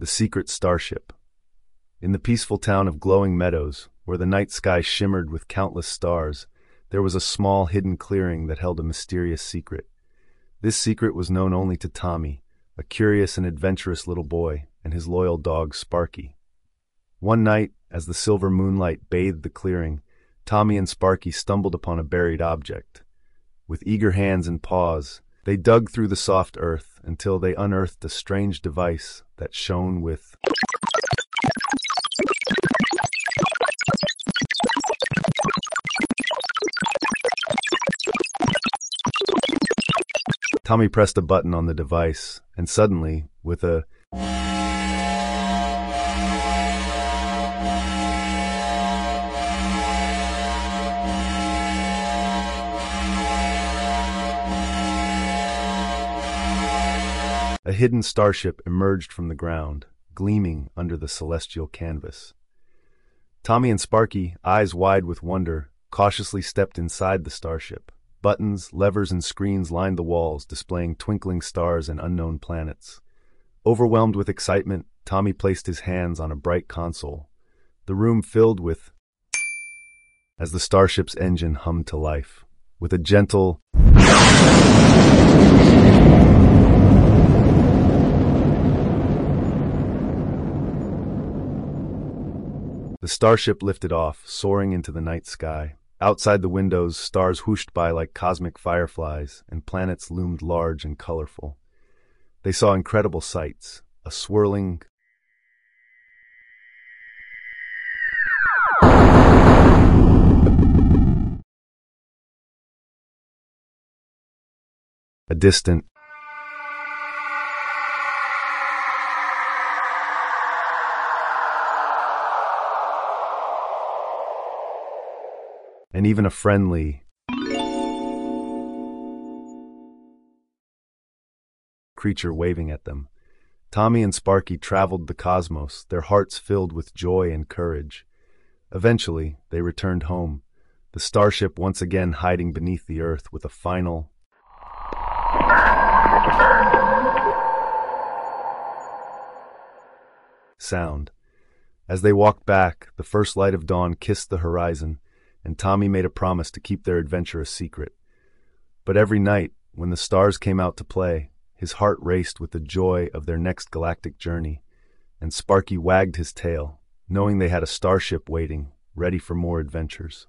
The Secret Starship. In the peaceful town of Glowing Meadows, where the night sky shimmered with countless stars, there was a small hidden clearing that held a mysterious secret. This secret was known only to Tommy, a curious and adventurous little boy, and his loyal dog Sparky. One night, as the silver moonlight bathed the clearing, Tommy and Sparky stumbled upon a buried object. With eager hands and paws, they dug through the soft earth until they unearthed a strange device that shone with Tommy pressed a button on the device, and suddenly, with a A hidden starship emerged from the ground, gleaming under the celestial canvas. Tommy and Sparky, eyes wide with wonder, cautiously stepped inside the starship. Buttons, levers, and screens lined the walls, displaying twinkling stars and unknown planets. Overwhelmed with excitement, Tommy placed his hands on a bright console. The room filled with as the starship's engine hummed to life. With a gentle The starship lifted off, soaring into the night sky. Outside the windows, stars whooshed by like cosmic fireflies, and planets loomed large and colorful. They saw incredible sights, a swirling a distant and even a friendly creature waving at them. Tommy and Sparky traveled the cosmos, their hearts filled with joy and courage. Eventually, they returned home, the starship once again hiding beneath the earth with a final sound. As they walked back, the first light of dawn kissed the horizon, and Tommy made a promise to keep their adventure a secret. But every night, when the stars came out to play, his heart raced with the joy of their next galactic journey, and Sparky wagged his tail, knowing they had a starship waiting, ready for more adventures.